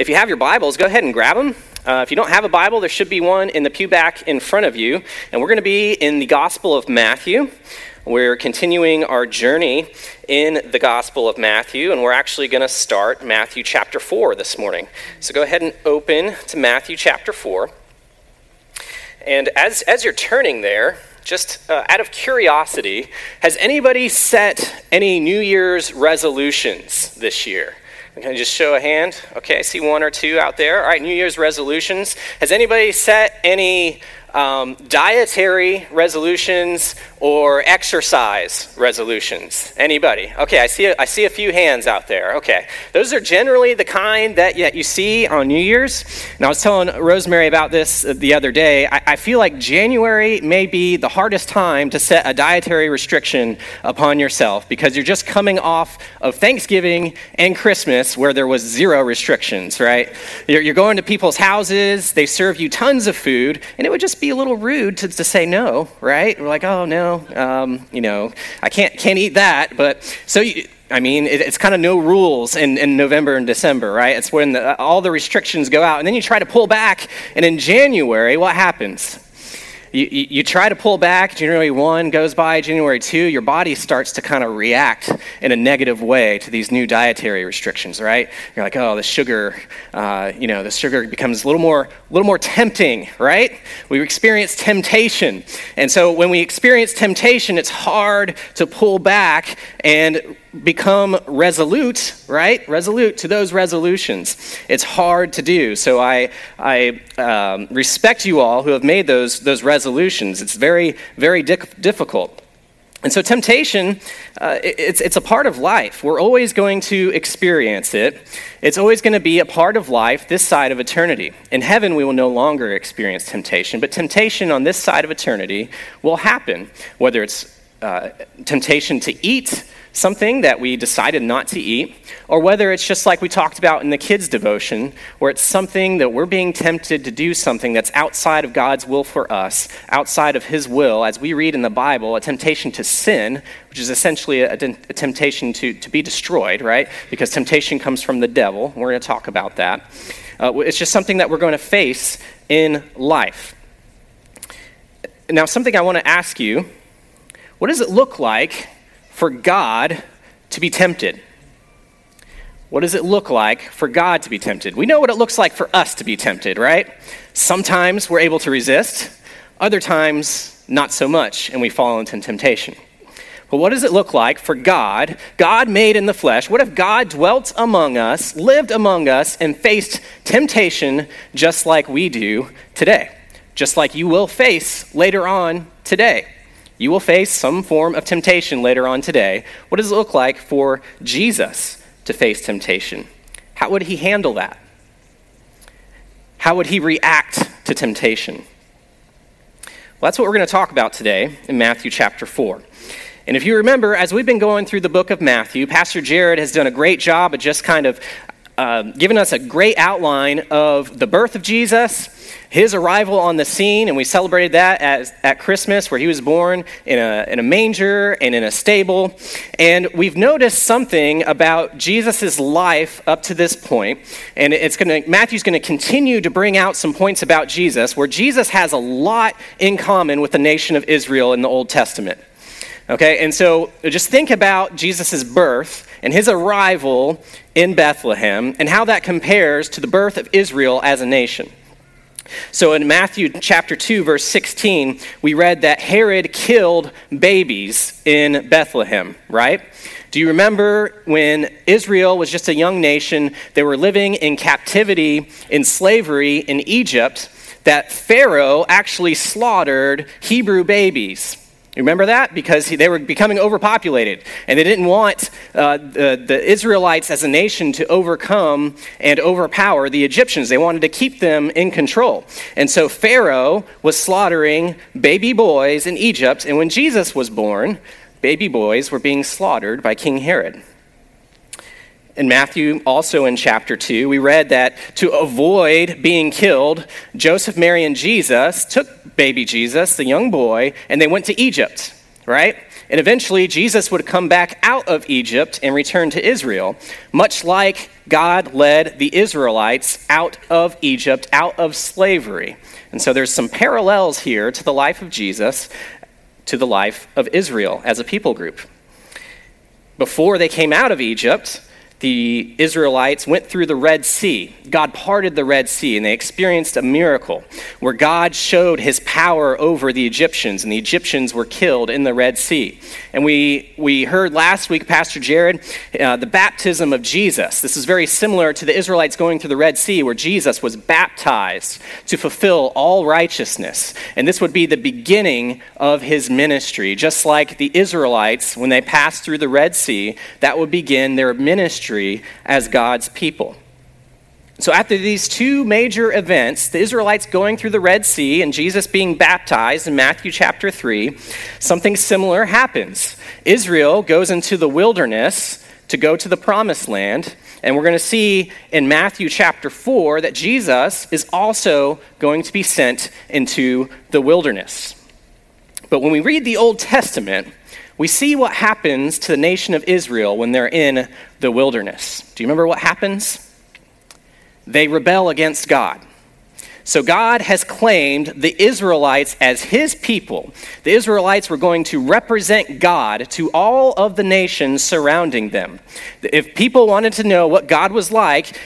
If you have your Bibles, go ahead and grab them. Uh, if you don't have a Bible, there should be one in the pew back in front of you. And we're going to be in the Gospel of Matthew. We're continuing our journey in the Gospel of Matthew, and we're actually going to start Matthew chapter 4 this morning. So go ahead and open to Matthew chapter 4. And as, as you're turning there, just uh, out of curiosity, has anybody set any New Year's resolutions this year? Can I just show a hand? Okay, I see one or two out there. All right, New Year's resolutions. Has anybody set any um, dietary resolutions or exercise resolutions? Anybody? Okay, I see, a, I see a few hands out there. Okay, those are generally the kind that you see on New Year's. And I was telling Rosemary about this the other day. I, I feel like January may be the hardest time to set a dietary restriction upon yourself because you're just coming off of Thanksgiving and Christmas where there was zero restrictions, right? You're, you're going to people's houses, they serve you tons of food, and it would just be a little rude to, to say no, right? We're like, oh no, um, you know, I can't can't eat that. But so you, I mean, it, it's kind of no rules in, in November and December, right? It's when the, all the restrictions go out, and then you try to pull back, and in January, what happens? You, you, try to pull back, January 1 goes by, January 2, your body starts to kind of react in a negative way to these new dietary restrictions, right? You're like, oh, the sugar, uh, you know, the sugar becomes a little more, a little more tempting, right? We experience temptation. And so when we experience temptation, it's hard to pull back and become resolute, right? Resolute to those resolutions. It's hard to do. So I, I um, respect you all who have made those, those resolutions. It's very, very di- difficult. And so, temptation, uh, it's, it's a part of life. We're always going to experience it. It's always going to be a part of life this side of eternity. In heaven, we will no longer experience temptation, but temptation on this side of eternity will happen, whether it's uh, temptation to eat something that we decided not to eat, or whether it's just like we talked about in the kids' devotion, where it's something that we're being tempted to do something that's outside of God's will for us, outside of His will, as we read in the Bible, a temptation to sin, which is essentially a, a temptation to, to be destroyed, right? Because temptation comes from the devil. We're going to talk about that. Uh, it's just something that we're going to face in life. Now, something I want to ask you what does it look like for God to be tempted? What does it look like for God to be tempted? We know what it looks like for us to be tempted, right? Sometimes we're able to resist, other times not so much, and we fall into temptation. But what does it look like for God, God made in the flesh? What if God dwelt among us, lived among us, and faced temptation just like we do today? Just like you will face later on today. You will face some form of temptation later on today. What does it look like for Jesus to face temptation? How would he handle that? How would he react to temptation? Well, that's what we're going to talk about today in Matthew chapter 4. And if you remember, as we've been going through the book of Matthew, Pastor Jared has done a great job of just kind of uh, given us a great outline of the birth of Jesus, his arrival on the scene, and we celebrated that at, at Christmas, where he was born in a, in a manger and in a stable. And we've noticed something about Jesus' life up to this point, and it's going to Matthew's going to continue to bring out some points about Jesus, where Jesus has a lot in common with the nation of Israel in the Old Testament. Okay, and so just think about Jesus' birth and his arrival in Bethlehem and how that compares to the birth of Israel as a nation. So in Matthew chapter 2, verse 16, we read that Herod killed babies in Bethlehem, right? Do you remember when Israel was just a young nation? They were living in captivity, in slavery in Egypt, that Pharaoh actually slaughtered Hebrew babies. You remember that? Because they were becoming overpopulated, and they didn't want uh, the, the Israelites as a nation to overcome and overpower the Egyptians. They wanted to keep them in control. And so Pharaoh was slaughtering baby boys in Egypt, and when Jesus was born, baby boys were being slaughtered by King Herod. In Matthew, also in chapter 2, we read that to avoid being killed, Joseph, Mary, and Jesus took baby Jesus, the young boy, and they went to Egypt, right? And eventually, Jesus would come back out of Egypt and return to Israel, much like God led the Israelites out of Egypt, out of slavery. And so there's some parallels here to the life of Jesus, to the life of Israel as a people group. Before they came out of Egypt, the Israelites went through the Red Sea. God parted the Red Sea, and they experienced a miracle where God showed his power over the Egyptians, and the Egyptians were killed in the Red Sea. And we, we heard last week, Pastor Jared, uh, the baptism of Jesus. This is very similar to the Israelites going through the Red Sea, where Jesus was baptized to fulfill all righteousness. And this would be the beginning of his ministry. Just like the Israelites, when they passed through the Red Sea, that would begin their ministry ministry as God's people. So, after these two major events, the Israelites going through the Red Sea and Jesus being baptized in Matthew chapter 3, something similar happens. Israel goes into the wilderness to go to the promised land. And we're going to see in Matthew chapter 4 that Jesus is also going to be sent into the wilderness. But when we read the Old Testament, we see what happens to the nation of Israel when they're in the wilderness. Do you remember what happens? They rebel against God. So God has claimed the Israelites as his people. The Israelites were going to represent God to all of the nations surrounding them. If people wanted to know what God was like,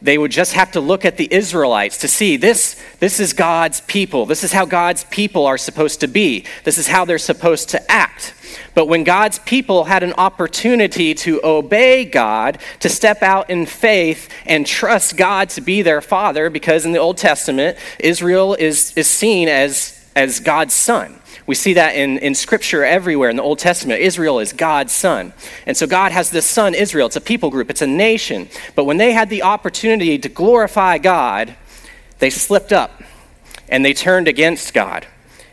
they would just have to look at the Israelites to see this, this is God's people. This is how God's people are supposed to be. This is how they're supposed to act. But when God's people had an opportunity to obey God, to step out in faith and trust God to be their father, because in the Old Testament, Israel is, is seen as, as God's son. We see that in, in Scripture everywhere in the Old Testament. Israel is God's son. And so God has this son, Israel. It's a people group, it's a nation. But when they had the opportunity to glorify God, they slipped up and they turned against God.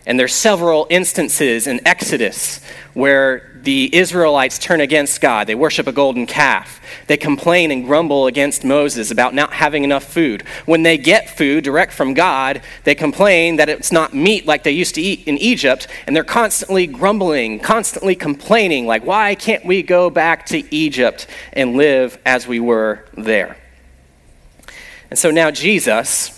And there's several instances in Exodus where the Israelites turn against God. They worship a golden calf. They complain and grumble against Moses about not having enough food. When they get food direct from God, they complain that it's not meat like they used to eat in Egypt, and they're constantly grumbling, constantly complaining, like, why can't we go back to Egypt and live as we were there? And so now Jesus,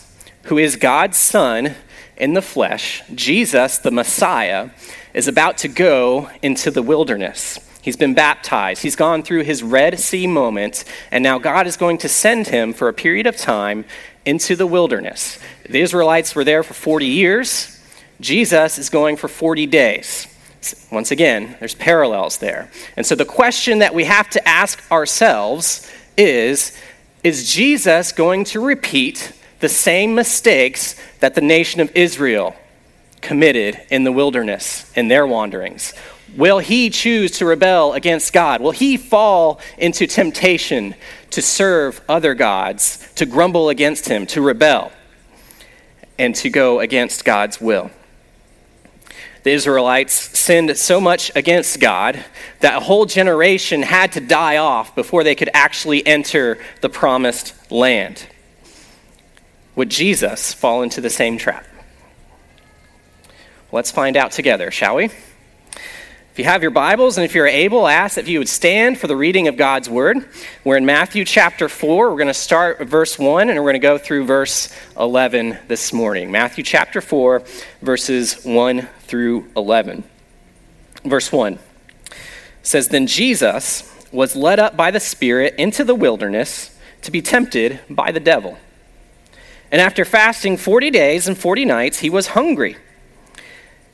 who is God's Son, in the flesh, Jesus, the Messiah, is about to go into the wilderness. He's been baptized. He's gone through his Red Sea moment, and now God is going to send him for a period of time into the wilderness. The Israelites were there for 40 years. Jesus is going for 40 days. Once again, there's parallels there. And so the question that we have to ask ourselves is Is Jesus going to repeat the same mistakes that the nation of Israel committed in the wilderness in their wanderings? Will he choose to rebel against God? Will he fall into temptation to serve other gods, to grumble against him, to rebel, and to go against God's will? The Israelites sinned so much against God that a whole generation had to die off before they could actually enter the promised land. Would Jesus fall into the same trap? Let's find out together, shall we? If you have your Bibles and if you're able, I ask if you would stand for the reading of God's Word. We're in Matthew chapter 4. We're going to start verse 1 and we're going to go through verse 11 this morning. Matthew chapter 4, verses 1 through 11. Verse 1 says Then Jesus was led up by the Spirit into the wilderness to be tempted by the devil. And after fasting 40 days and 40 nights, he was hungry.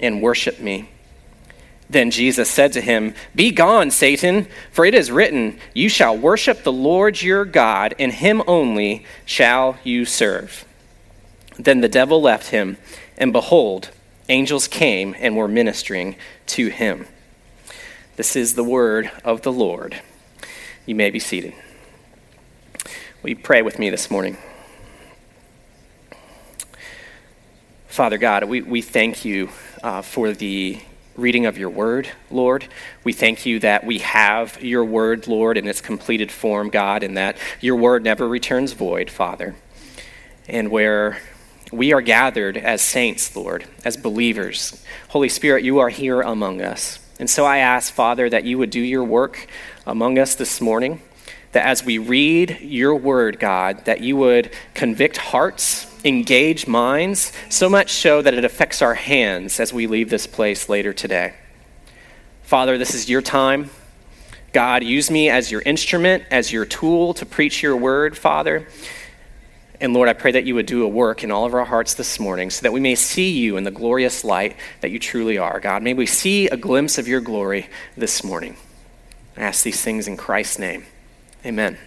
and worship me. Then Jesus said to him, Be gone, Satan, for it is written, You shall worship the Lord your God, and him only shall you serve. Then the devil left him, and behold, angels came and were ministering to him. This is the word of the Lord. You may be seated. Will you pray with me this morning? Father God, we, we thank you uh, for the reading of your word, Lord. We thank you that we have your word, Lord, in its completed form, God, and that your word never returns void, Father. And where we are gathered as saints, Lord, as believers, Holy Spirit, you are here among us. And so I ask, Father, that you would do your work among us this morning, that as we read your word, God, that you would convict hearts, engage minds, so much so that it affects our hands as we leave this place later today. Father, this is your time. God, use me as your instrument, as your tool to preach your word, Father. And Lord, I pray that you would do a work in all of our hearts this morning so that we may see you in the glorious light that you truly are. God, may we see a glimpse of your glory this morning. I ask these things in Christ's name. Amen.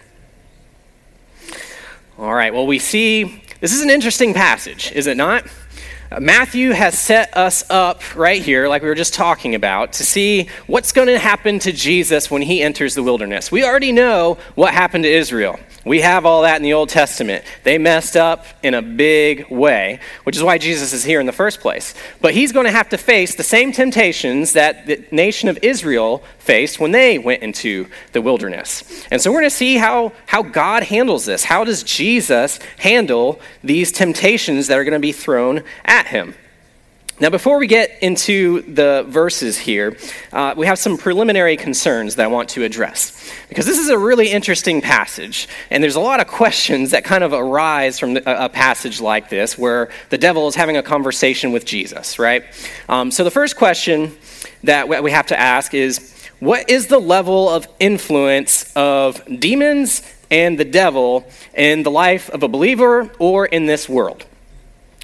All right, well, we see this is an interesting passage, is it not? Matthew has set us up right here, like we were just talking about, to see what's going to happen to Jesus when he enters the wilderness. We already know what happened to Israel. We have all that in the Old Testament. They messed up in a big way, which is why Jesus is here in the first place. But he's going to have to face the same temptations that the nation of Israel faced when they went into the wilderness. And so we're going to see how, how God handles this. How does Jesus handle these temptations that are going to be thrown at him? Now, before we get into the verses here, uh, we have some preliminary concerns that I want to address. Because this is a really interesting passage, and there's a lot of questions that kind of arise from a, passage like this, where the devil is having a conversation with Jesus, right? Um, so, the first question that we have to ask is what is the level of influence of demons and the devil in the life of a believer or in this world?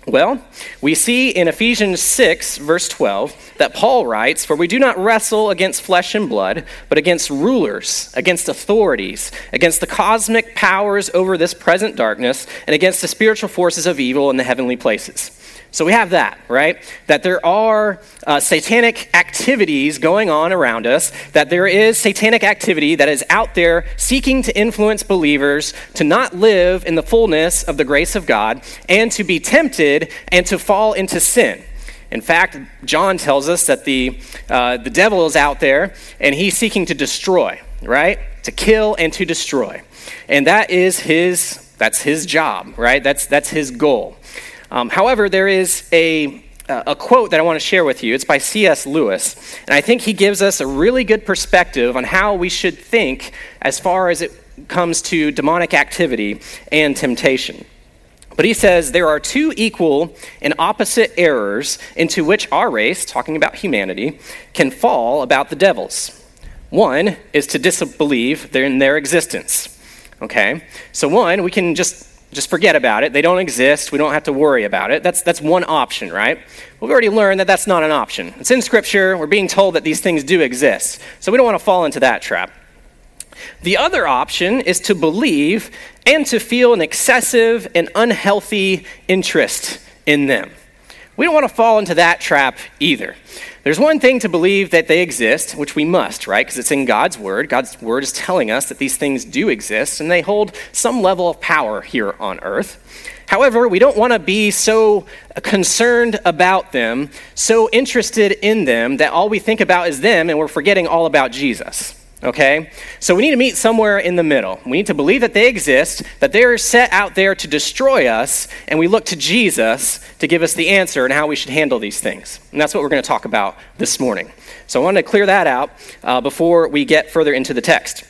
Well, we see in Ephesians 6, verse 12, that Paul writes, For we do not wrestle against flesh and blood, but against rulers, against authorities, against the cosmic powers over this present darkness, and against the spiritual forces of evil in the heavenly places. So we have that, right? That there are uh, satanic activities going on around us, that there is satanic activity that is out there seeking to influence believers to not live in the fullness of the grace of God and to be tempted and to fall into sin. In fact, John tells us that the, uh, the devil is out there and he's seeking to destroy, right? To kill and to destroy. And that is his, that's his job, right? That's, that's his goal. Um, however, there is a, a quote that I want to share with you. It's by C.S. Lewis, and I think he gives us a really good perspective on how we should think as far as it comes to demonic activity and temptation. But he says there are two equal and opposite errors into which our race, talking about humanity, can fall about the devils. One is to disbelieve in their existence. Okay? So, one, we can just just forget about it. They don't exist. We don't have to worry about it. That's, that's one option, right? We've already learned that that's not an option. It's in Scripture. We're being told that these things do exist. So we don't want to fall into that trap. The other option is to believe and to feel an excessive and unhealthy interest in them. We don't want to fall into that trap either. There's one thing to believe that they exist, which we must, right? Because it's in God's Word. God's Word is telling us that these things do exist and they hold some level of power here on earth. However, we don't want to be so concerned about them, so interested in them, that all we think about is them and we're forgetting all about Jesus okay? So we need to meet somewhere in the middle. We need to believe that they exist, that they're set out there to destroy us, and we look to Jesus to give us the answer and how we should handle these things. And that's what we're going to talk about this morning. So I wanted to clear that out uh, before we get further into the text.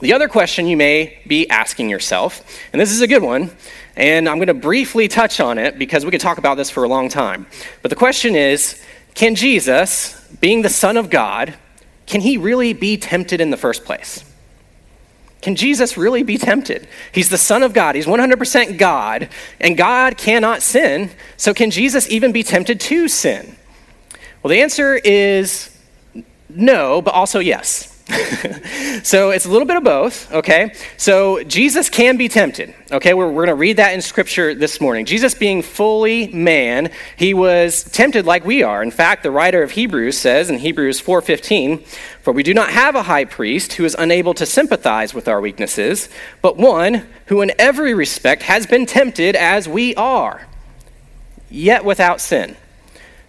The other question you may be asking yourself, and this is a good one, and I'm going to briefly touch on it because we could talk about this for a long time. But the question is can Jesus, being the Son of God, can he really be tempted in the first place? Can Jesus really be tempted? He's the Son of God, he's 100% God, and God cannot sin. So, can Jesus even be tempted to sin? Well, the answer is no, but also yes. so it's a little bit of both, okay? So Jesus can be tempted, okay? We're, we're going to read that in Scripture this morning. Jesus, being fully man, he was tempted like we are. In fact, the writer of Hebrews says in Hebrews 4.15, For we do not have a high priest who is unable to sympathize with our weaknesses, but one who in every respect has been tempted as we are, yet without sin.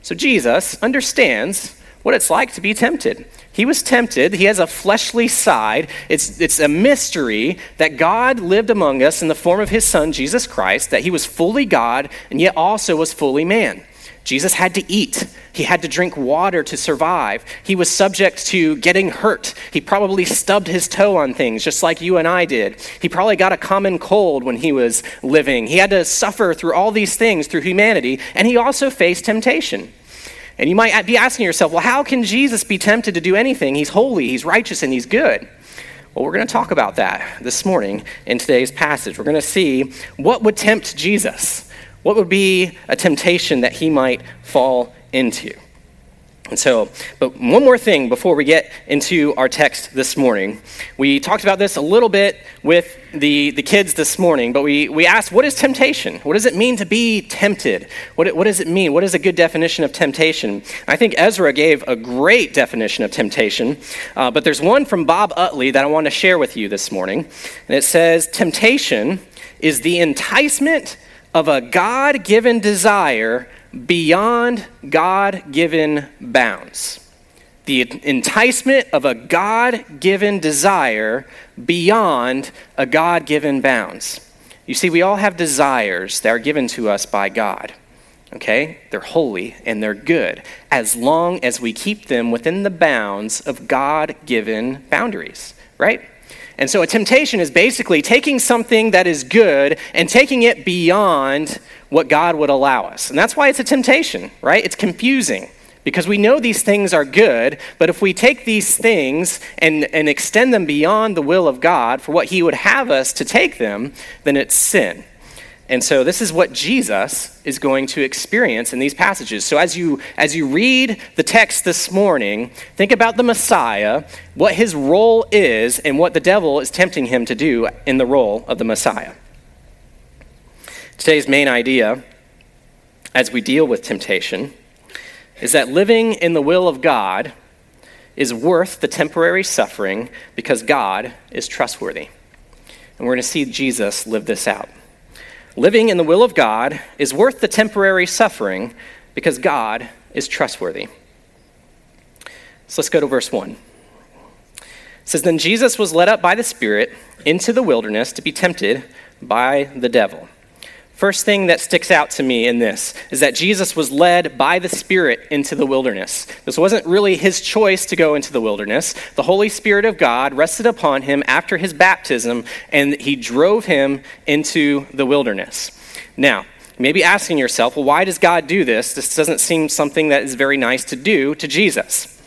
So Jesus understands what it's like to be tempted. He was tempted. He has a fleshly side. It's, it's a mystery that God lived among us in the form of his son, Jesus Christ, that he was fully God and yet also was fully man. Jesus had to eat. He had to drink water to survive. He was subject to getting hurt. He probably stubbed his toe on things, just like you and I did. He probably got a common cold when he was living. He had to suffer through all these things through humanity, and he also faced temptation. And you might be asking yourself, well, how can Jesus be tempted to do anything? He's holy, he's righteous, and he's good. Well, we're going to talk about that this morning in today's passage. We're going to see what would tempt Jesus. What would be a temptation that he might fall into? And so, but one more thing before we get into our text this morning. We talked about this a little bit with the, the kids this morning, but we, we asked, what is temptation? What does it mean to be tempted? What, what does it mean? What is a good definition of temptation? I think Ezra gave a great definition of temptation, uh, but there's one from Bob Utley that I want to share with you this morning. And it says, Temptation is the enticement of a God given desire beyond God given bounds. The enticement of a God given desire beyond a God given bounds. You see, we all have desires that are given to us by God. Okay? They're holy and they're good as long as we keep them within the bounds of God given boundaries, right? And so a temptation is basically taking something that is good and taking it beyond what God would allow us. And that's why it's a temptation, right? It's confusing because we know these things are good, but if we take these things and, and extend them beyond the will of God for what He would have us to take them, then it's sin. And so this is what Jesus is going to experience in these passages. So as you as you read the text this morning, think about the Messiah, what his role is and what the devil is tempting him to do in the role of the Messiah. Today's main idea as we deal with temptation is that living in the will of God is worth the temporary suffering because God is trustworthy. And we're going to see Jesus live this out. Living in the will of God is worth the temporary suffering because God is trustworthy. So let's go to verse 1. It says, Then Jesus was led up by the Spirit into the wilderness to be tempted by the devil. First thing that sticks out to me in this is that Jesus was led by the Spirit into the wilderness. This wasn't really his choice to go into the wilderness. The Holy Spirit of God rested upon him after his baptism, and he drove him into the wilderness. Now, you may be asking yourself, well, why does God do this? This doesn't seem something that is very nice to do to Jesus.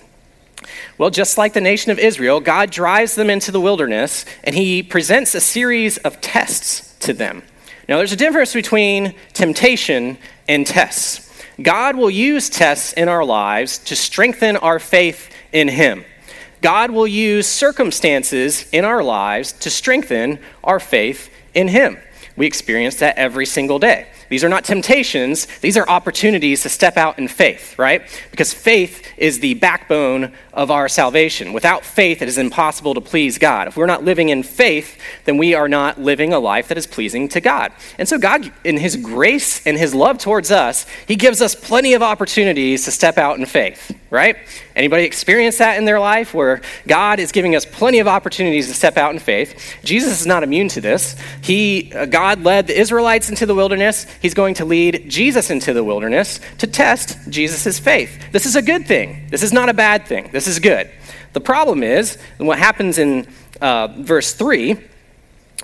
Well, just like the nation of Israel, God drives them into the wilderness, and he presents a series of tests to them. Now, there's a difference between temptation and tests. God will use tests in our lives to strengthen our faith in Him. God will use circumstances in our lives to strengthen our faith in Him. We experience that every single day. These are not temptations, these are opportunities to step out in faith, right? Because faith is the backbone of our salvation. Without faith, it is impossible to please God. If we're not living in faith, then we are not living a life that is pleasing to God. And so, God, in His grace and His love towards us, He gives us plenty of opportunities to step out in faith, right? Anybody experience that in their life where God is giving us plenty of opportunities to step out in faith? Jesus is not immune to this. He, uh, God led the Israelites into the wilderness. He's going to lead Jesus into the wilderness to test Jesus' faith. This is a good thing. This is not a bad thing. This is good. The problem is, and what happens in uh, verse 3,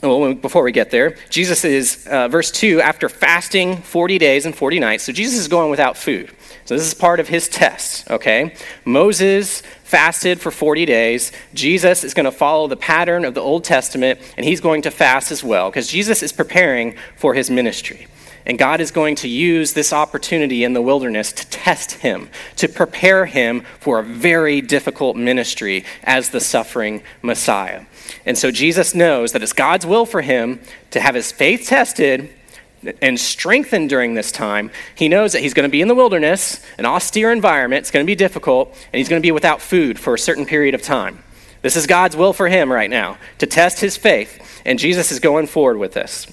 well, before we get there, Jesus is, uh, verse 2, after fasting 40 days and 40 nights. So Jesus is going without food. So this is part of his test, okay? Moses fasted for 40 days. Jesus is going to follow the pattern of the Old Testament, and he's going to fast as well, because Jesus is preparing for his ministry. And God is going to use this opportunity in the wilderness to test him, to prepare him for a very difficult ministry as the suffering Messiah. And so Jesus knows that it's God's will for him to have his faith tested and strengthened during this time. He knows that he's going to be in the wilderness, an austere environment. It's going to be difficult, and he's going to be without food for a certain period of time. This is God's will for him right now to test his faith, and Jesus is going forward with this.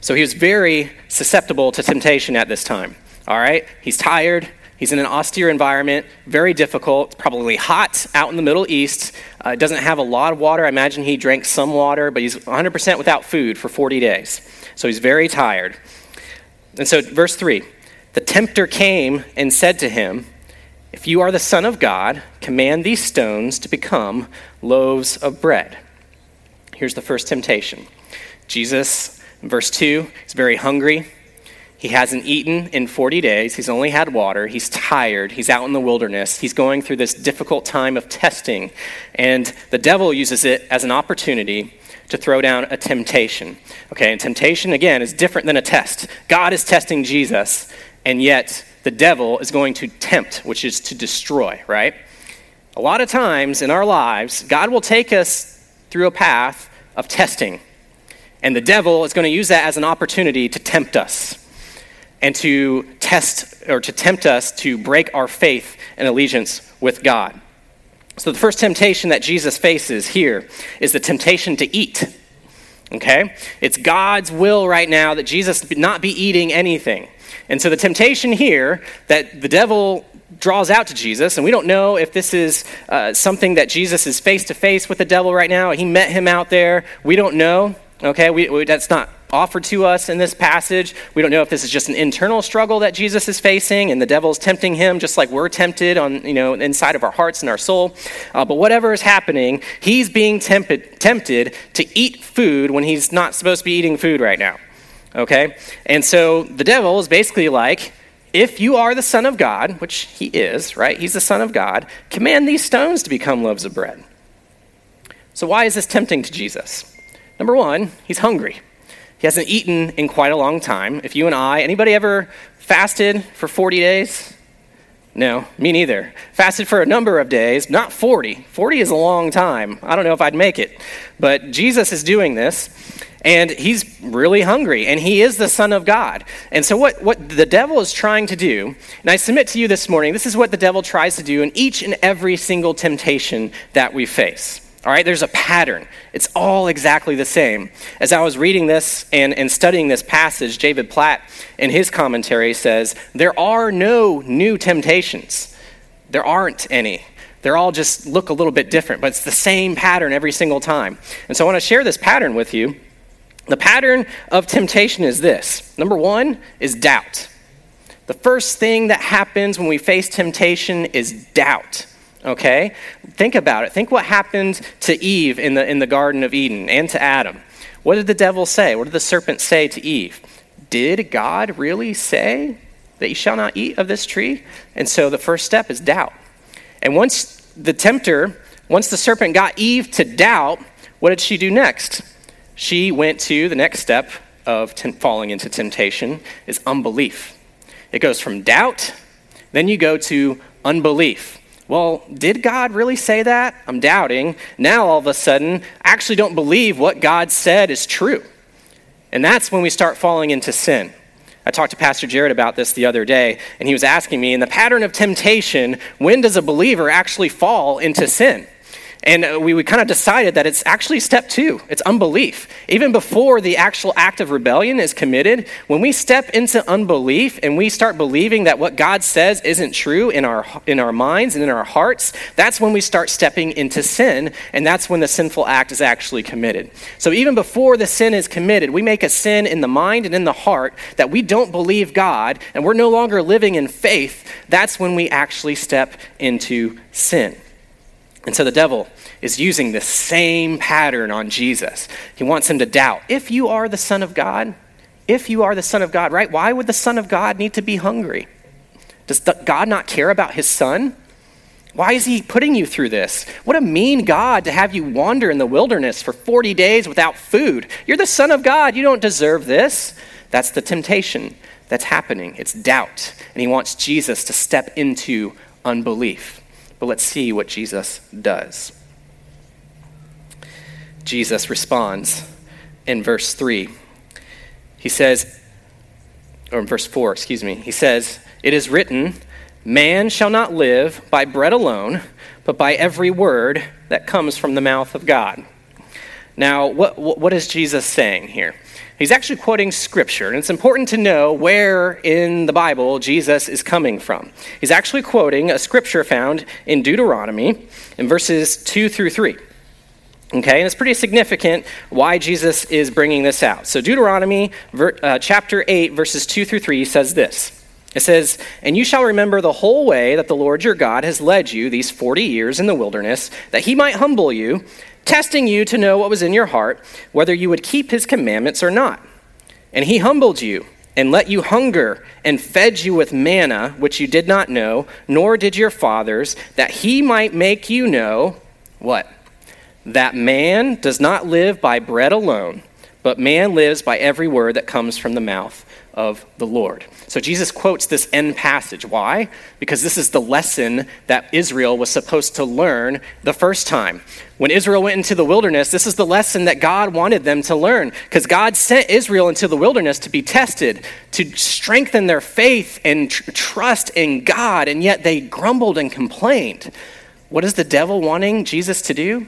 So he was very susceptible to temptation at this time. All right? He's tired. He's in an austere environment, very difficult, probably hot out in the Middle East. Uh, doesn't have a lot of water. I imagine he drank some water, but he's 100% without food for 40 days. So he's very tired. And so, verse 3 the tempter came and said to him, If you are the Son of God, command these stones to become loaves of bread. Here's the first temptation Jesus verse 2, is very hungry. He hasn't eaten in 40 days. He's only had water. He's tired. He's out in the wilderness. He's going through this difficult time of testing. And the devil uses it as an opportunity to throw down a temptation. Okay, and temptation, again, is different than a test. God is testing Jesus, and yet the devil is going to tempt, which is to destroy, right? A lot of times in our lives, God will take us through a path of testing and the devil is going to use that as an opportunity to tempt us and to test or to tempt us to break our faith and allegiance with God. So, the first temptation that Jesus faces here is the temptation to eat. Okay? It's God's will right now that Jesus not be eating anything. And so, the temptation here that the devil draws out to Jesus, and we don't know if this is uh, something that Jesus is face to face with the devil right now. He met him out there. We don't know. Okay, we, we, that's not offered to us in this passage. We don't know if this is just an internal struggle that Jesus is facing and the devil's tempting him just like we're tempted on, you know, inside of our hearts and our soul. Uh, but whatever is happening, he's being tempted, tempted to eat food when he's not supposed to be eating food right now. Okay? And so the devil is basically like, if you are the Son of God, which he is, right? He's the Son of God, command these stones to become loaves of bread. So why is this tempting to Jesus? Number one, he's hungry. He hasn't eaten in quite a long time. If you and I, anybody ever fasted for 40 days? No, me neither. Fasted for a number of days, not 40. 40 is a long time. I don't know if I'd make it. But Jesus is doing this, and he's really hungry, and he is the Son of God. And so, what, what the devil is trying to do, and I submit to you this morning, this is what the devil tries to do in each and every single temptation that we face. All right, there's a pattern. It's all exactly the same. As I was reading this and, and studying this passage, David Platt in his commentary says, There are no new temptations. There aren't any. They're all just look a little bit different, but it's the same pattern every single time. And so I want to share this pattern with you. The pattern of temptation is this number one is doubt. The first thing that happens when we face temptation is doubt okay? Think about it. Think what happened to Eve in the, in the Garden of Eden and to Adam. What did the devil say? What did the serpent say to Eve? Did God really say that you shall not eat of this tree? And so the first step is doubt. And once the tempter, once the serpent got Eve to doubt, what did she do next? She went to the next step of t- falling into temptation is unbelief. It goes from doubt, then you go to unbelief. Well, did God really say that? I'm doubting. Now, all of a sudden, I actually don't believe what God said is true. And that's when we start falling into sin. I talked to Pastor Jared about this the other day, and he was asking me in the pattern of temptation, when does a believer actually fall into sin? And uh, we, we kind of decided that it's actually step two it's unbelief. Even before the actual act of rebellion is committed, when we step into unbelief and we start believing that what God says isn't true in our, in our minds and in our hearts, that's when we start stepping into sin, and that's when the sinful act is actually committed. So even before the sin is committed, we make a sin in the mind and in the heart that we don't believe God and we're no longer living in faith. That's when we actually step into sin. And so the devil is using the same pattern on Jesus. He wants him to doubt if you are the Son of God, if you are the Son of God, right? Why would the Son of God need to be hungry? Does God not care about his Son? Why is he putting you through this? What a mean God to have you wander in the wilderness for 40 days without food. You're the Son of God. You don't deserve this. That's the temptation that's happening. It's doubt. And he wants Jesus to step into unbelief. But let's see what Jesus does. Jesus responds in verse 3. He says, or in verse 4, excuse me, he says, It is written, Man shall not live by bread alone, but by every word that comes from the mouth of God. Now, what, what is Jesus saying here? He's actually quoting scripture, and it's important to know where in the Bible Jesus is coming from. He's actually quoting a scripture found in Deuteronomy in verses 2 through 3. Okay, and it's pretty significant why Jesus is bringing this out. So, Deuteronomy uh, chapter 8, verses 2 through 3 says this It says, And you shall remember the whole way that the Lord your God has led you these 40 years in the wilderness, that he might humble you testing you to know what was in your heart, whether you would keep his commandments or not. And he humbled you and let you hunger and fed you with manna, which you did not know, nor did your fathers, that he might make you know what? That man does not live by bread alone, but man lives by every word that comes from the mouth of the Lord. So Jesus quotes this end passage. Why? Because this is the lesson that Israel was supposed to learn the first time. When Israel went into the wilderness, this is the lesson that God wanted them to learn. Because God sent Israel into the wilderness to be tested, to strengthen their faith and tr- trust in God, and yet they grumbled and complained. What is the devil wanting Jesus to do?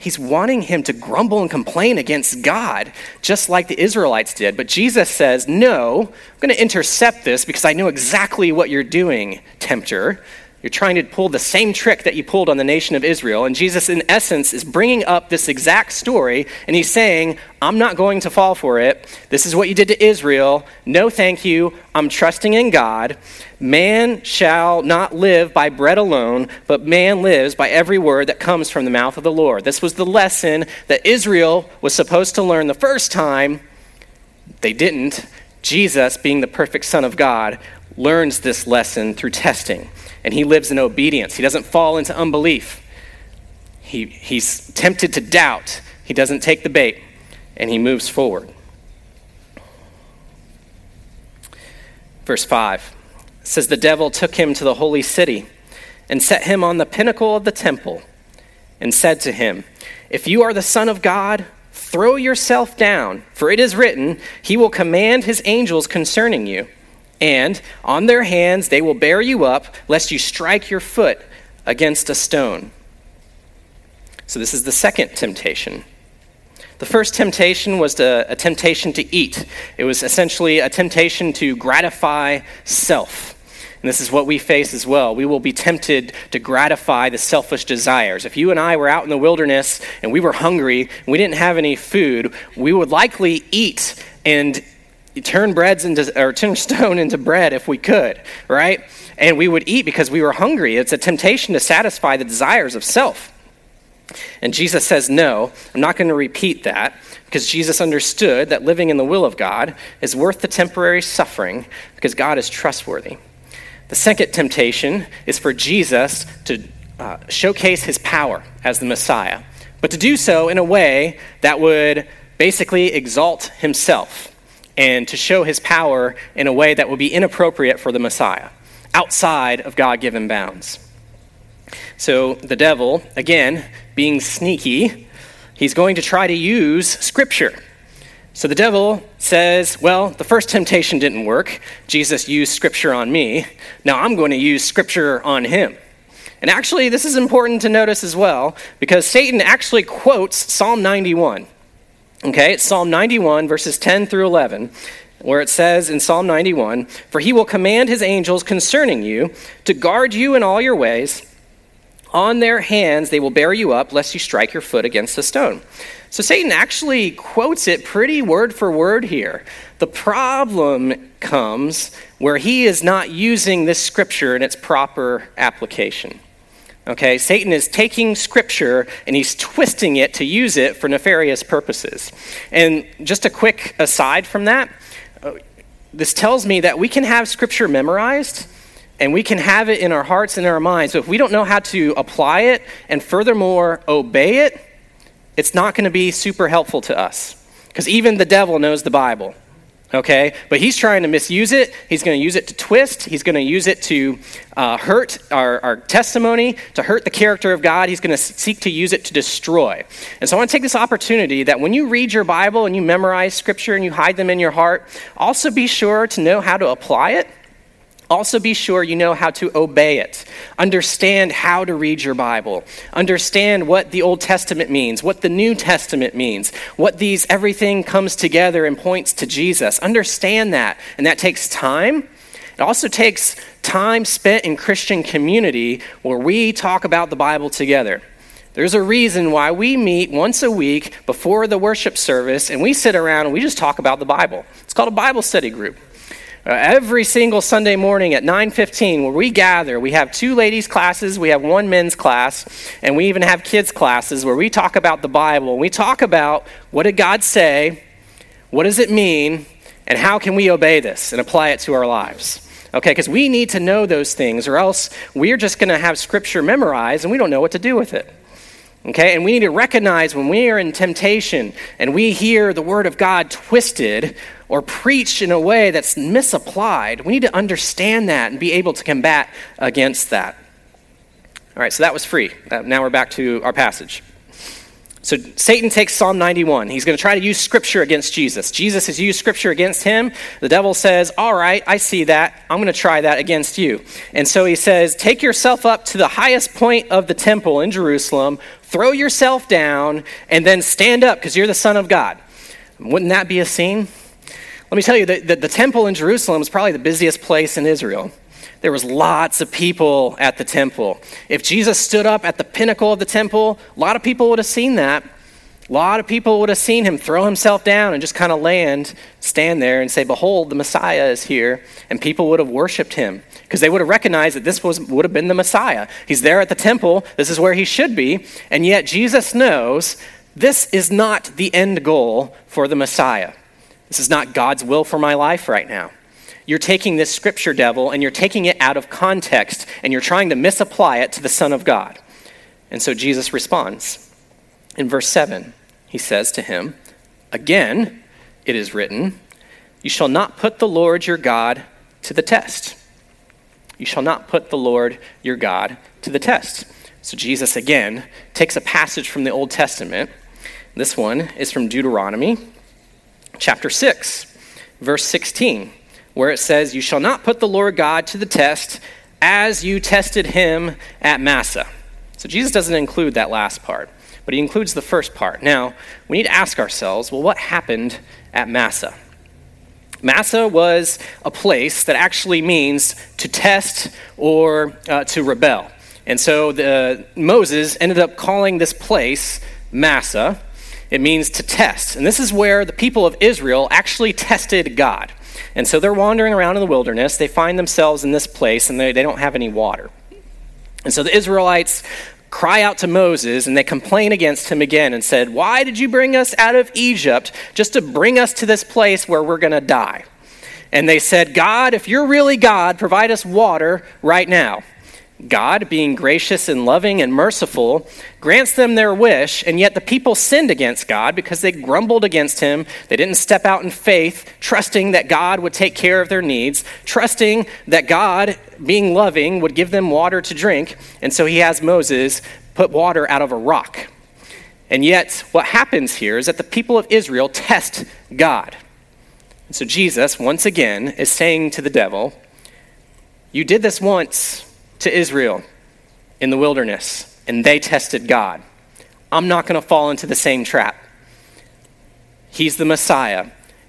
He's wanting him to grumble and complain against God, just like the Israelites did. But Jesus says, No, I'm going to intercept this because I know exactly what you're doing, tempter. You're trying to pull the same trick that you pulled on the nation of Israel. And Jesus, in essence, is bringing up this exact story, and he's saying, I'm not going to fall for it. This is what you did to Israel. No, thank you. I'm trusting in God. Man shall not live by bread alone, but man lives by every word that comes from the mouth of the Lord. This was the lesson that Israel was supposed to learn the first time. They didn't. Jesus, being the perfect Son of God, learns this lesson through testing and he lives in obedience. He doesn't fall into unbelief. He, he's tempted to doubt. He doesn't take the bait, and he moves forward. Verse 5 says, The devil took him to the holy city and set him on the pinnacle of the temple and said to him, If you are the Son of God, throw yourself down, for it is written, He will command His angels concerning you and on their hands they will bear you up, lest you strike your foot against a stone. So, this is the second temptation. The first temptation was to, a temptation to eat, it was essentially a temptation to gratify self. And this is what we face as well. We will be tempted to gratify the selfish desires. If you and I were out in the wilderness and we were hungry and we didn't have any food, we would likely eat and turn breads into or turn stone into bread if we could, right? And we would eat because we were hungry. It's a temptation to satisfy the desires of self. And Jesus says, No, I'm not going to repeat that because Jesus understood that living in the will of God is worth the temporary suffering because God is trustworthy. The second temptation is for Jesus to uh, showcase his power as the Messiah, but to do so in a way that would basically exalt himself and to show his power in a way that would be inappropriate for the Messiah, outside of God given bounds. So the devil, again, being sneaky, he's going to try to use Scripture. So the devil says, Well, the first temptation didn't work. Jesus used Scripture on me. Now I'm going to use Scripture on him. And actually, this is important to notice as well, because Satan actually quotes Psalm 91. Okay, it's Psalm 91, verses 10 through 11, where it says in Psalm 91 For he will command his angels concerning you to guard you in all your ways. On their hands they will bear you up, lest you strike your foot against a stone. So Satan actually quotes it pretty word for word here. The problem comes where he is not using this scripture in its proper application. Okay, Satan is taking scripture and he's twisting it to use it for nefarious purposes. And just a quick aside from that, uh, this tells me that we can have scripture memorized and we can have it in our hearts and in our minds, but if we don't know how to apply it and furthermore obey it, it's not going to be super helpful to us. Because even the devil knows the Bible okay? But he's trying to misuse it. He's going to use it to twist. He's going to use it to uh, hurt our, our testimony, to hurt the character of God. He's going to seek to use it to destroy. And so I want to take this opportunity that when you read your Bible and you memorize scripture and you hide them in your heart, also be sure to know how to apply it also, be sure you know how to obey it. Understand how to read your Bible. Understand what the Old Testament means, what the New Testament means, what these everything comes together and points to Jesus. Understand that. And that takes time. It also takes time spent in Christian community where we talk about the Bible together. There's a reason why we meet once a week before the worship service and we sit around and we just talk about the Bible. It's called a Bible study group. Uh, every single Sunday morning at 9:15 where we gather, we have two ladies classes, we have one men's class, and we even have kids classes where we talk about the Bible. We talk about what did God say? What does it mean? And how can we obey this and apply it to our lives? Okay, because we need to know those things, or else we're just going to have scripture memorized and we don't know what to do with it. Okay, and we need to recognize when we are in temptation and we hear the word of God twisted or preached in a way that's misapplied, we need to understand that and be able to combat against that. All right, so that was free. Uh, now we're back to our passage. So Satan takes Psalm 91. He's going to try to use scripture against Jesus. Jesus has used scripture against him. The devil says, All right, I see that. I'm going to try that against you. And so he says, Take yourself up to the highest point of the temple in Jerusalem, throw yourself down, and then stand up because you're the Son of God. Wouldn't that be a scene? Let me tell you that the, temple in Jerusalem was probably the busiest place in Israel. There was lots of people at the temple. If Jesus stood up at the pinnacle of the temple, a lot of people would have seen that. A lot of people would have seen him throw himself down and just kind of land, stand there and say, Behold, the Messiah is here. And people would have worshiped him because they would have recognized that this was, would have been the Messiah. He's there at the temple. This is where he should be. And yet Jesus knows this is not the end goal for the Messiah. This is not God's will for my life right now you're taking this scripture devil and you're taking it out of context and you're trying to misapply it to the Son of God. And so Jesus responds. In verse 7, he says to him, Again, it is written, You shall not put the Lord your God to the test. You shall not put the Lord your God to the test. So Jesus again takes a passage from the Old Testament. This one is from Deuteronomy chapter 6, verse 16 where it says, You shall not put the Lord God to the test as you tested him at Massah. So Jesus doesn't include that last part, but he includes the first part. Now, we need to ask ourselves well, what happened at Massah? Massah was a place that actually means to test or uh, to rebel. And so the, Moses ended up calling this place Massah. It means to test. And this is where the people of Israel actually tested God. And so they're wandering around in the wilderness. They find themselves in this place and they, they don't have any water. And so the Israelites cry out to Moses and they complain against him again and said, Why did you bring us out of Egypt just to bring us to this place where we're going to die? And they said, God, if you're really God, provide us water right now. God, being gracious and loving and merciful, grants them their wish, and yet the people sinned against God because they grumbled against him. They didn't step out in faith, trusting that God would take care of their needs, trusting that God, being loving, would give them water to drink. And so he has Moses put water out of a rock. And yet, what happens here is that the people of Israel test God. And so Jesus, once again, is saying to the devil, You did this once to Israel in the wilderness, and they tested God. I'm not going to fall into the same trap. He's the Messiah.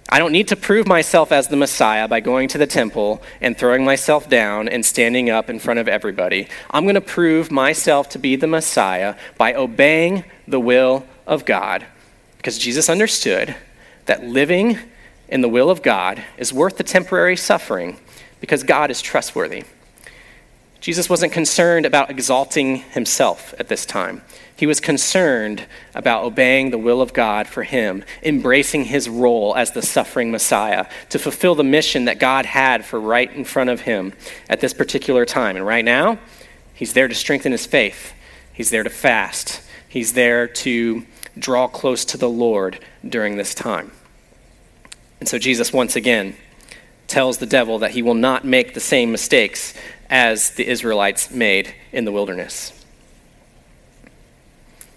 I don't need to prove myself as the Messiah by going to the temple and throwing myself down and standing up in front of everybody. I'm going to prove myself to be the Messiah by obeying the will of God. Because Jesus understood that living in the will of God is worth the temporary suffering because God is trustworthy. Jesus wasn't concerned about exalting himself at this time. He was concerned about obeying the will of God for him, embracing his role as the suffering Messiah to fulfill the mission that God had for right in front of him at this particular time. And right now, he's there to strengthen his faith, he's there to fast, he's there to draw close to the Lord during this time. And so Jesus once again tells the devil that he will not make the same mistakes as the Israelites made in the wilderness.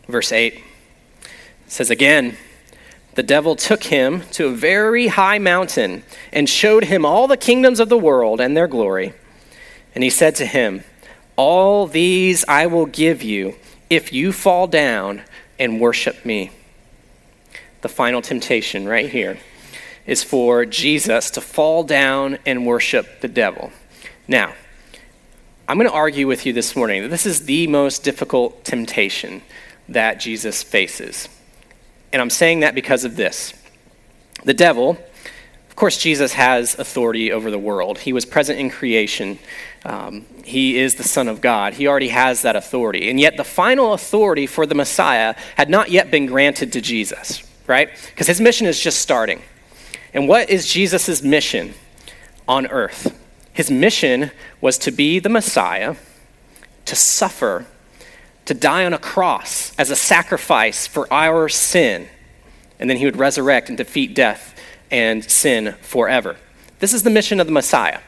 Verse 8 says again, the devil took him to a very high mountain and showed him all the kingdoms of the world and their glory. And he said to him, All these I will give you if you fall down and worship me. The final temptation right here is for Jesus to fall down and worship the devil. Now, I'm going to argue with you this morning that this is the most difficult temptation that Jesus faces. And I'm saying that because of this. The devil, of course, Jesus has authority over the world. He was present in creation. Um, he is the Son of God. He already has that authority. And yet, the final authority for the Messiah had not yet been granted to Jesus, right? Because his mission is just starting. And what is Jesus' mission on earth? His mission was to be the Messiah, to suffer to die on a cross as a sacrifice for our sin. And then he would resurrect and defeat death and sin forever. This is the mission of the Messiah.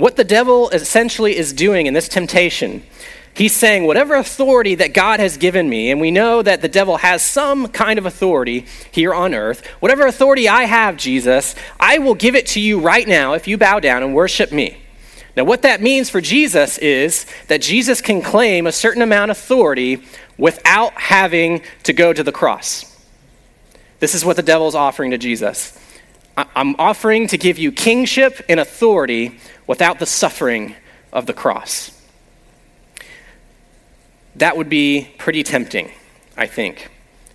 What the devil essentially is doing in this temptation, he's saying, whatever authority that God has given me, and we know that the devil has some kind of authority here on earth, whatever authority I have, Jesus, I will give it to you right now if you bow down and worship me. Now, what that means for Jesus is that Jesus can claim a certain amount of authority without having to go to the cross. This is what the devil is offering to Jesus. I'm offering to give you kingship and authority without the suffering of the cross. That would be pretty tempting, I think,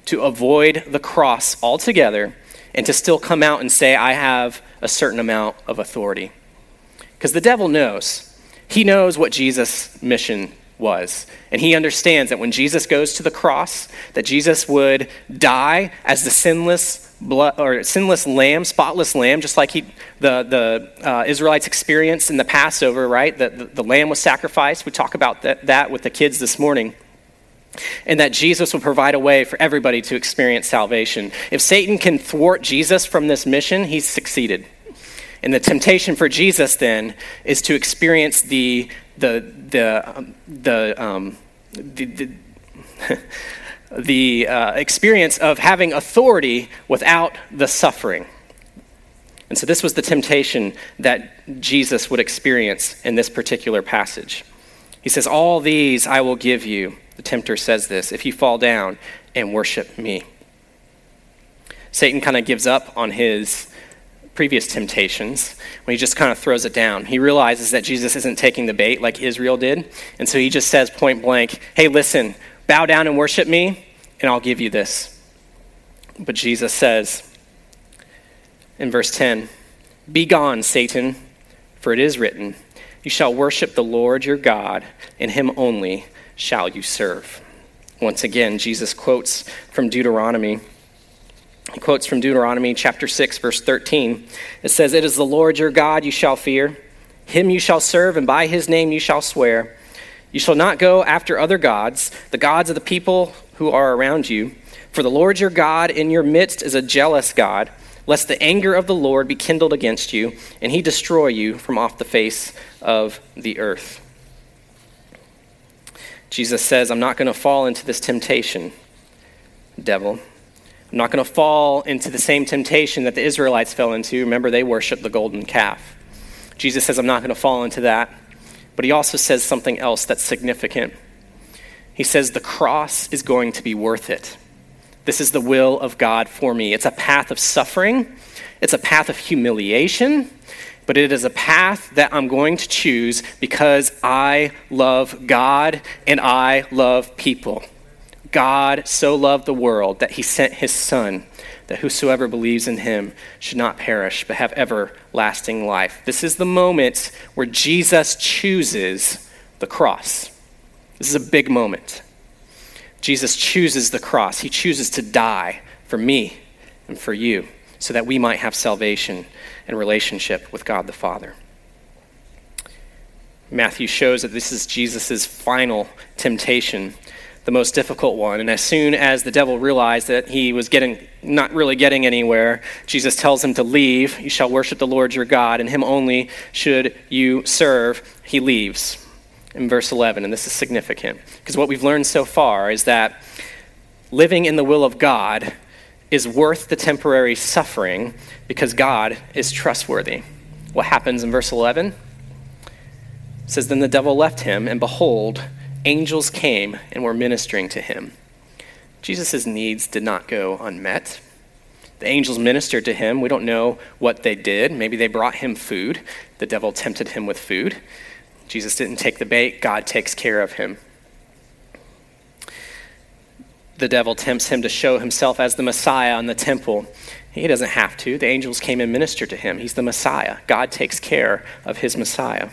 to avoid the cross altogether and to still come out and say, I have a certain amount of authority. Because the devil knows. He knows what Jesus' mission was. And he understands that when Jesus goes to the cross, that Jesus would die as the sinless blood or sinless lamb, spotless lamb, just like he, the, the uh, Israelites experienced in the Passover, right? That the, the, lamb was sacrificed. We talk about that, that with the kids this morning. And that Jesus will provide a way for everybody to experience salvation. If Satan can thwart Jesus from this mission, he's succeeded. And the temptation for Jesus then is to experience the, the, the, um, the, um, the, the, the uh, experience of having authority without the suffering. And so this was the temptation that Jesus would experience in this particular passage. He says, All these I will give you. The tempter says this if you fall down and worship me. Satan kind of gives up on his previous temptations when he just kind of throws it down. He realizes that Jesus isn't taking the bait like Israel did. And so he just says point blank, Hey, listen, bow down and worship me, and I'll give you this. But Jesus says in verse 10 Be gone, Satan, for it is written, You shall worship the Lord your God, and him only shall you serve. Once again, Jesus quotes from Deuteronomy he quotes from Deuteronomy chapter 6, verse 13. It says, It is the Lord your God you shall fear, him you shall serve, and by his name you shall swear. You shall not go after other gods, the gods of the people who are around you. For the Lord your God in your midst is a jealous God, lest the anger of the Lord be kindled against you, and he destroy you from off the face of the earth. Jesus says, I'm not going to fall into this temptation, devil. I'm not going to fall into the same temptation that the Israelites fell into. Remember, they worshiped the golden calf. Jesus says, I'm not going to fall into that. But he also says something else that's significant. He says, The cross is going to be worth it. This is the will of God for me. It's a path of suffering, it's a path of humiliation, but it is a path that I'm going to choose because I love God and I love people. God so loved the world that he sent his Son, that whosoever believes in him should not perish, but have everlasting life. This is the moment where Jesus chooses the cross. This is a big moment. Jesus chooses the cross, he chooses to die for me and for you so that we might have salvation and relationship with God the Father. Matthew shows that this is Jesus' final temptation, the most difficult one. And as soon as the devil realized that he was getting not really getting anywhere, Jesus tells him to leave. You shall worship the Lord your God, and him only should you serve. He leaves in verse 11, and this is significant because what we've learned so far is that living in the will of God is worth the temporary suffering because God is trustworthy. What happens in verse 11? It says, Then the devil left him, and behold, angels came and were ministering to him. Jesus' needs did not go unmet. The angels ministered to him. We don't know what they did. Maybe they brought him food. The devil tempted him with food. Jesus didn't take the bait, God takes care of him. The devil tempts him to show himself as the Messiah in the temple. He doesn't have to. The angels came and ministered to him. He's the Messiah. God takes care of his Messiah.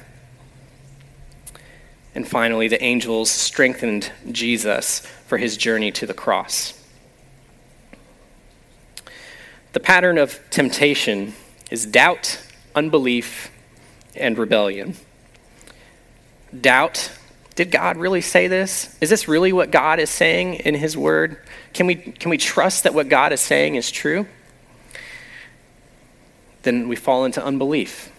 And finally, the angels strengthened Jesus for his journey to the cross. The pattern of temptation is doubt, unbelief, and rebellion doubt did God really say this? Is this really what God is saying in His Word? Can we, can we trust that what God is saying is true? Then we fall into unbelief.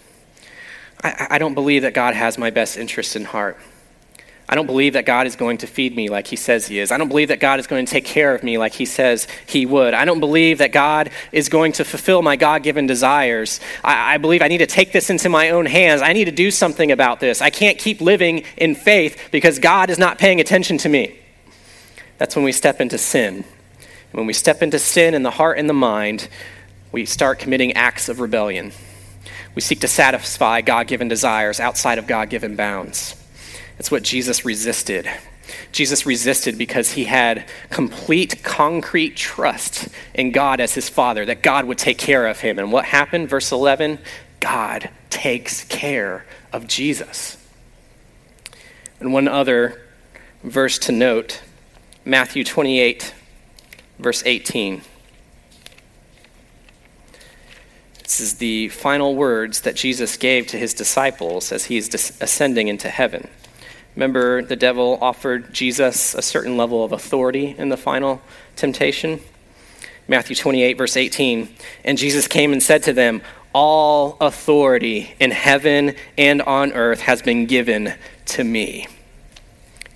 I, I don't believe that God has my best interest in heart. I don't believe that God is going to feed me like He says He is. I don't believe that God is going to take care of me like He says He would. I don't believe that God is going to fulfill my God given desires. I, I, believe I need to take this into my own hands. I need to do something about this. I can't keep living in faith because God is not paying attention to me. That's when we step into sin. When we step into sin in the heart and the mind, we start committing acts of rebellion. We seek to satisfy God given desires outside of God given bounds. It's what Jesus resisted. Jesus resisted because he had complete, concrete trust in God as his father, that God would take care of him. And what happened? Verse 11 God takes care of Jesus. And one other verse to note Matthew 28, verse 18. This is the final words that Jesus gave to his disciples as he is ascending into heaven. Remember, the devil offered Jesus a certain level of authority in the final temptation? Matthew 28, verse 18. And Jesus came and said to them, All authority in heaven and on earth has been given to me.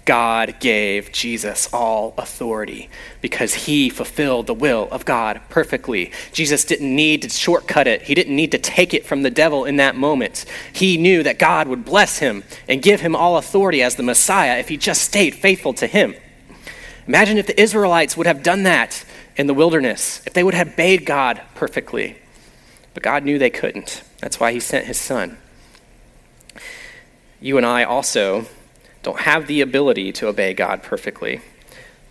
God gave Jesus all authority because he fulfilled the will of God perfectly. Jesus didn't need to shortcut it, he didn't need to take it from the devil in that moment. He knew that God would bless him and give him all authority as the Messiah if he just stayed faithful to him. Imagine if the Israelites would have done that in the wilderness, if they would have obeyed God perfectly. But God knew they couldn't. That's why he sent his son. You and I also don't have the ability to obey God perfectly.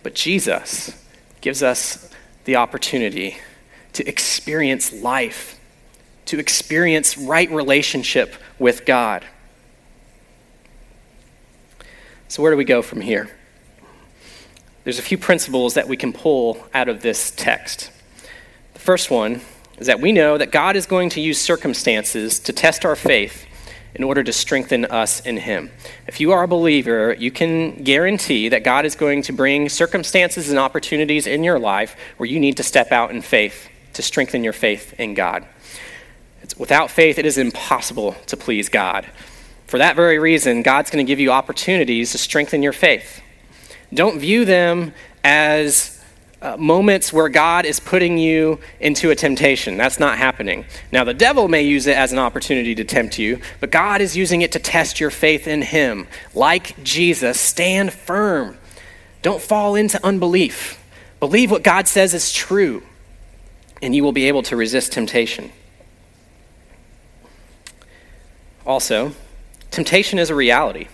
But Jesus gives us the opportunity to experience life, to experience right relationship with God. So, where do we go from here? There's a few principles that we can pull out of this text. The first one is that we know that God is going to use circumstances to test our faith in order to strengthen us in Him. If you are a believer, you can guarantee that God is going to bring circumstances and opportunities in your life where you need to step out in faith to strengthen your faith in God. It's, without faith, it is impossible to please God. For that very reason, God's going to give you opportunities to strengthen your faith. Don't view them as uh, moments where God is putting you into a temptation. That's not happening. Now, the devil may use it as an opportunity to tempt you, but God is using it to test your faith in Him. Like Jesus, stand firm. Don't fall into unbelief. Believe what God says is true, and you will be able to resist temptation. Also, temptation is a reality.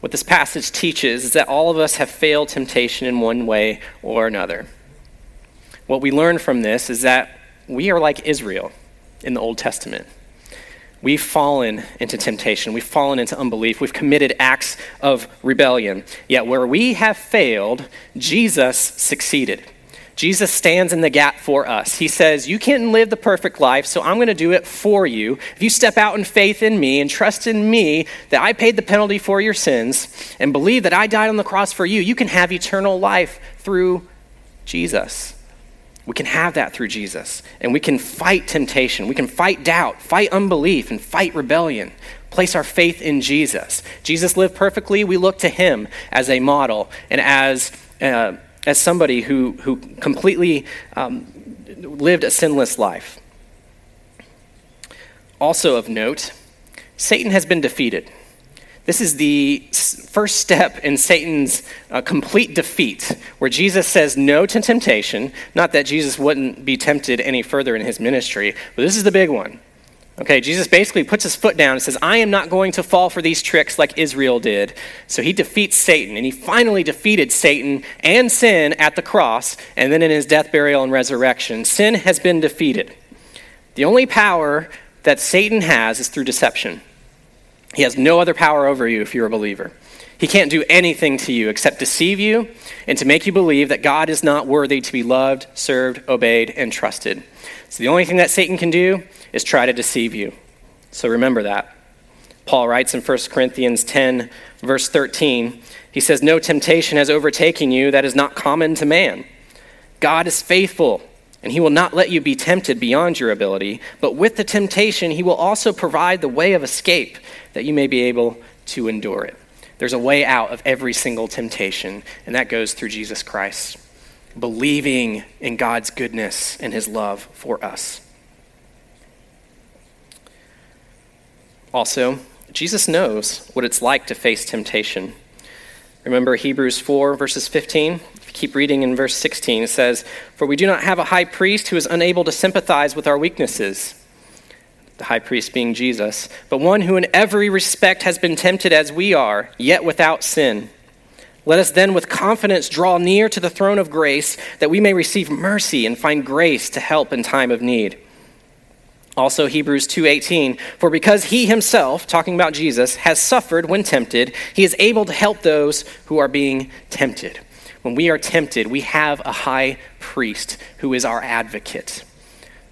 What this passage teaches is that all of us have failed temptation in one way or another. What we learn from this is that we are like Israel in the Old Testament. We've fallen into temptation. We've fallen into unbelief. We've committed acts of rebellion. Yet where we have failed, Jesus succeeded. Jesus stands in the gap for us. He says, You can't live the perfect life, so I'm going to do it for you. If you step out in faith in me and trust in me that I paid the penalty for your sins and believe that I died on the cross for you, you can have eternal life through Jesus. We can have that through Jesus. And we can fight temptation. We can fight doubt, fight unbelief, and fight rebellion. Place our faith in Jesus. Jesus lived perfectly. We look to him as a model and as. Uh, as somebody who, who completely um, lived a sinless life. Also, of note, Satan has been defeated. This is the first step in Satan's uh, complete defeat, where Jesus says no to temptation. Not that Jesus wouldn't be tempted any further in his ministry, but this is the big one. Okay, Jesus basically puts his foot down and says, I am not going to fall for these tricks like Israel did. So he defeats Satan, and he finally defeated Satan and sin at the cross, and then in his death, burial, and resurrection. Sin has been defeated. The only power that Satan has is through deception. He has no other power over you if you're a believer. He can't do anything to you except deceive you and to make you believe that God is not worthy to be loved, served, obeyed, and trusted. So the only thing that Satan can do is try to deceive you. So remember that. Paul writes in 1 Corinthians 10, verse 13, he says, No temptation has overtaken you that is not common to man. God is faithful, and he will not let you be tempted beyond your ability, but with the temptation, he will also provide the way of escape that you may be able to endure it. There's a way out of every single temptation, and that goes through Jesus Christ, believing in God's goodness and his love for us. Also, Jesus knows what it's like to face temptation. Remember Hebrews 4, verses 15? If you keep reading in verse 16, it says, For we do not have a high priest who is unable to sympathize with our weaknesses, the high priest being Jesus, but one who in every respect has been tempted as we are, yet without sin. Let us then with confidence draw near to the throne of grace that we may receive mercy and find grace to help in time of need. Also Hebrews 2:18 For because he himself talking about Jesus has suffered when tempted he is able to help those who are being tempted. When we are tempted we have a high priest who is our advocate.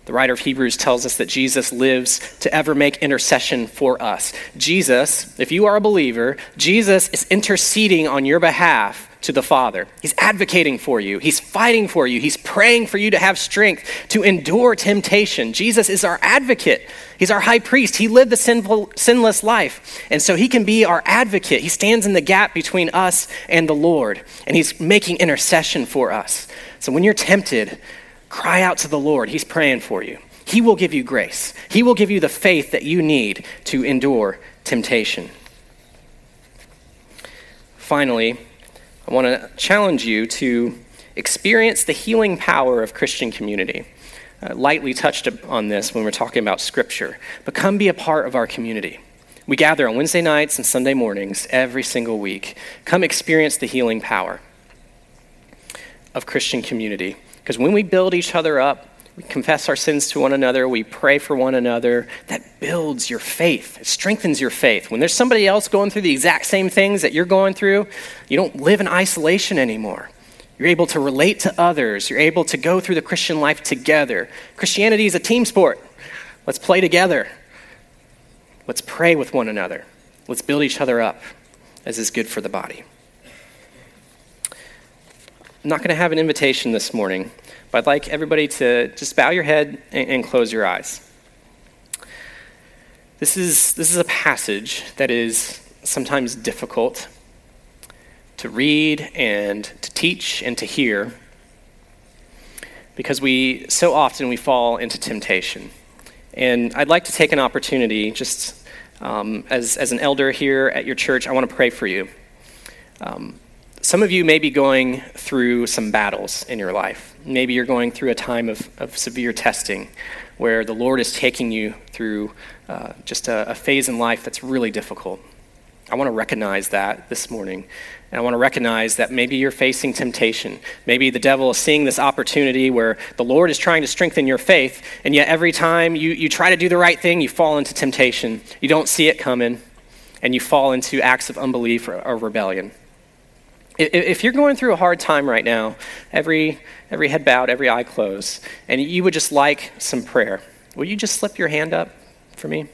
The writer of Hebrews tells us that Jesus lives to ever make intercession for us. Jesus, if you are a believer, Jesus is interceding on your behalf to the Father. He's advocating for you, He's fighting for you, He's praying for you to have strength to endure temptation. Jesus is our advocate, He's our high priest. He lived the sinful, sinless life, and so He can be our advocate. He stands in the gap between us and the Lord, and He's making intercession for us. So when you're tempted, cry out to the Lord. He's praying for you. He will give you grace, He will give you the faith that you need to endure temptation. Finally, I want to challenge you to experience the healing power of Christian community. Uh, lightly touched on this when we're talking about Scripture, but come be a part of our community. We gather on Wednesday nights and Sunday mornings every single week. Come experience the healing power of Christian community. Because when we build each other up, we confess our sins to one another, we pray for one another. That builds your faith, it strengthens your faith. When there's somebody else going through the exact same things that you're going through, you don't live in isolation anymore. You're able to relate to others, you're able to go through the Christian life together. Christianity is a team sport. Let's play together. Let's pray with one another. Let's build each other up, as is good for the body. I'm not going to have an invitation this morning. But I'd like everybody to just bow your head and, and close your eyes. This is, this is a passage that is sometimes difficult to read and to teach and to hear because we so often we fall into temptation. And I'd like to take an opportunity, just um, as, as an elder here at your church, I want to pray for you. Um, some of you may be going through some battles in your life. Maybe you're going through a time of, of severe testing where the Lord is taking you through uh, just a, a phase in life that's really difficult. I want to recognize that this morning. And I want to recognize that maybe you're facing temptation. Maybe the devil is seeing this opportunity where the Lord is trying to strengthen your faith, and yet every time you, you try to do the right thing, you fall into temptation. You don't see it coming, and you fall into acts of unbelief or, or rebellion. If you're going through a hard time right now, every, every head bowed, every eye closed, and you would just like some prayer, will you just slip your hand up for me?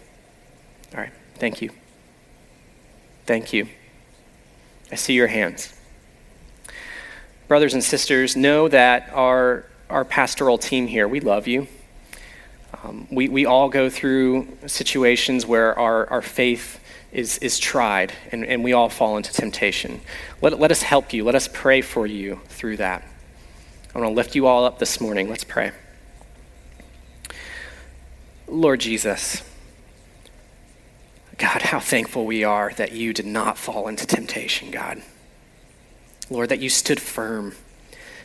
All right, thank you. Thank you. I see your hands. Brothers and sisters, know that our, our pastoral team here, we love you. Um, we, we all go through situations where our, our faith is, is tried and, and we all fall into temptation. Let, let us help you. Let us pray for you through that. I want to lift you all up this morning. Let's pray. Lord Jesus, God, how thankful we are that you did not fall into temptation, God. Lord, that you stood firm.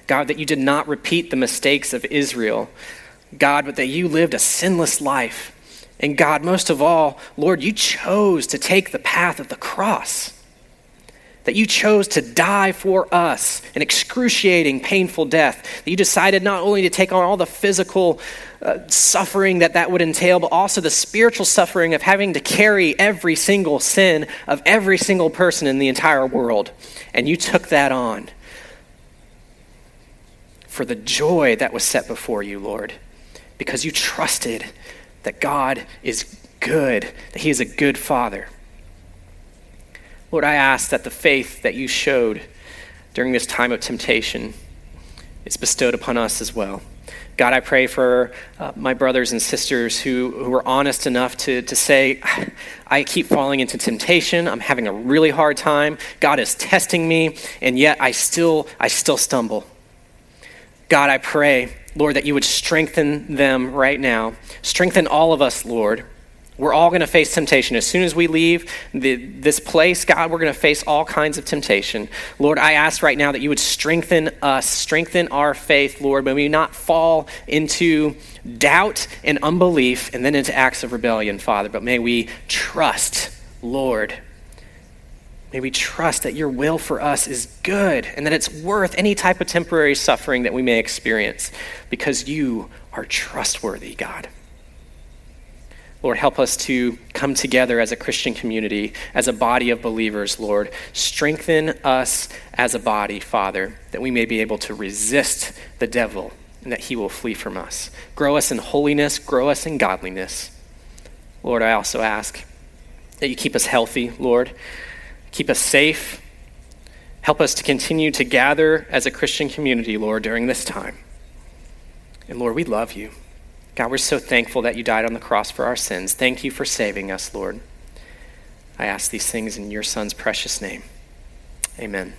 God, that you did not repeat the mistakes of Israel. God, but that you lived a sinless life. And God, most of all, Lord, you chose to take the path of the cross. That you chose to die for us an excruciating, painful death. That you decided not only to take on all the physical uh, suffering that that would entail, but also the spiritual suffering of having to carry every single sin of every single person in the entire world. And you took that on for the joy that was set before you, Lord, because you trusted that God is good, that He is a good Father. Lord, I ask that the faith that you showed during this time of temptation is bestowed upon us as well. God, I pray for uh, my brothers and sisters who, who are honest enough to, to say, I keep falling into temptation. I'm having a really hard time. God is testing me, and yet I still, I still stumble. God, I pray, Lord, that you would strengthen them right now. Strengthen all of us, Lord. We're all going to face temptation. As soon as we leave the, this place, God, we're going to face all kinds of temptation. Lord, I ask right now that you would strengthen us, strengthen our faith, Lord. May we not fall into doubt and unbelief and then into acts of rebellion, Father, but may we trust, Lord. May we trust that your will for us is good and that it's worth any type of temporary suffering that we may experience because you are trustworthy, God. Lord, help us to come together as a Christian community, as a body of believers, Lord. Strengthen us as a body, Father, that we may be able to resist the devil and that he will flee from us. Grow us in holiness, grow us in godliness. Lord, I also ask that you keep us healthy, Lord. Keep us safe. Help us to continue to gather as a Christian community, Lord, during this time. And Lord, we love you. God, we're so thankful that you died on the cross for our sins. Thank you for saving us, Lord. I ask these things in your Son's precious name. Amen.